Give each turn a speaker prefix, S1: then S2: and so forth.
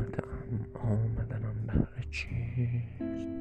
S1: آمدم آمدنم بهر چیست